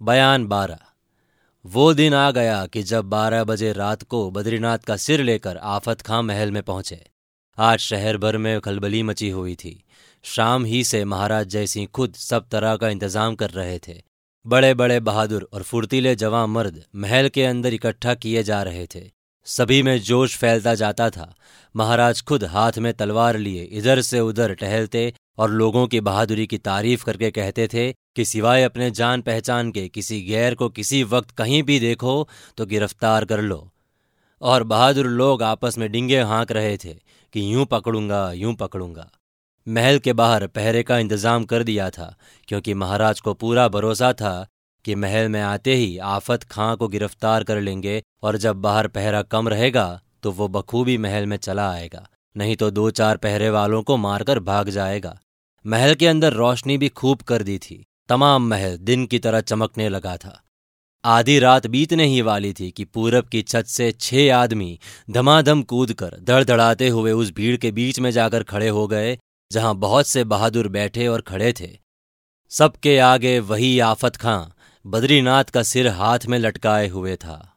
बयान बारह। वो दिन आ गया कि जब बारह बजे रात को बद्रीनाथ का सिर लेकर आफत खां महल में पहुँचे। आज शहर भर में खलबली मची हुई थी। शाम ही से महाराज जयसिंह खुद सब तरह का इंतज़ाम कर रहे थे। बड़े बड़े बहादुर और फुर्तीले जवां मर्द महल के अंदर इकट्ठा किए जा रहे थे। सभी में जोश फैलता जाता था। महाराज खुद हाथ में तलवार लिए इधर से उधर टहलते और लोगों की बहादुरी की तारीफ़ करके कहते थे कि सिवाय अपने जान पहचान के किसी गैर को किसी वक्त कहीं भी देखो तो गिरफ़्तार कर लो। और बहादुर लोग आपस में डिंगे हाँक रहे थे कि यूँ पकड़ूँगा यूँ पकड़ूँगा। महल के बाहर पहरे का इंतज़ाम कर दिया था, क्योंकि महाराज को पूरा भरोसा था कि महल में आते ही आफत खां को गिरफ़्तार कर लेंगे और जब बाहर पहरा कम रहेगा तो वो बखूबी महल में चला आएगा, नहीं तो दो चार पहरे वालों को मारकर भाग जाएगा। महल के अंदर रोशनी भी खूब कर दी थी। तमाम महल दिन की तरह चमकने लगा था। आधी रात बीतने ही वाली थी कि पूरब की छत से छह आदमी धमाधम कूदकर धड़धड़ाते हुए उस भीड़ के बीच में जाकर खड़े हो गए, जहाँ बहुत से बहादुर बैठे और खड़े थे। सबके आगे वही आफत खां, बद्रीनाथ का सिर हाथ में लटकाए हुए था।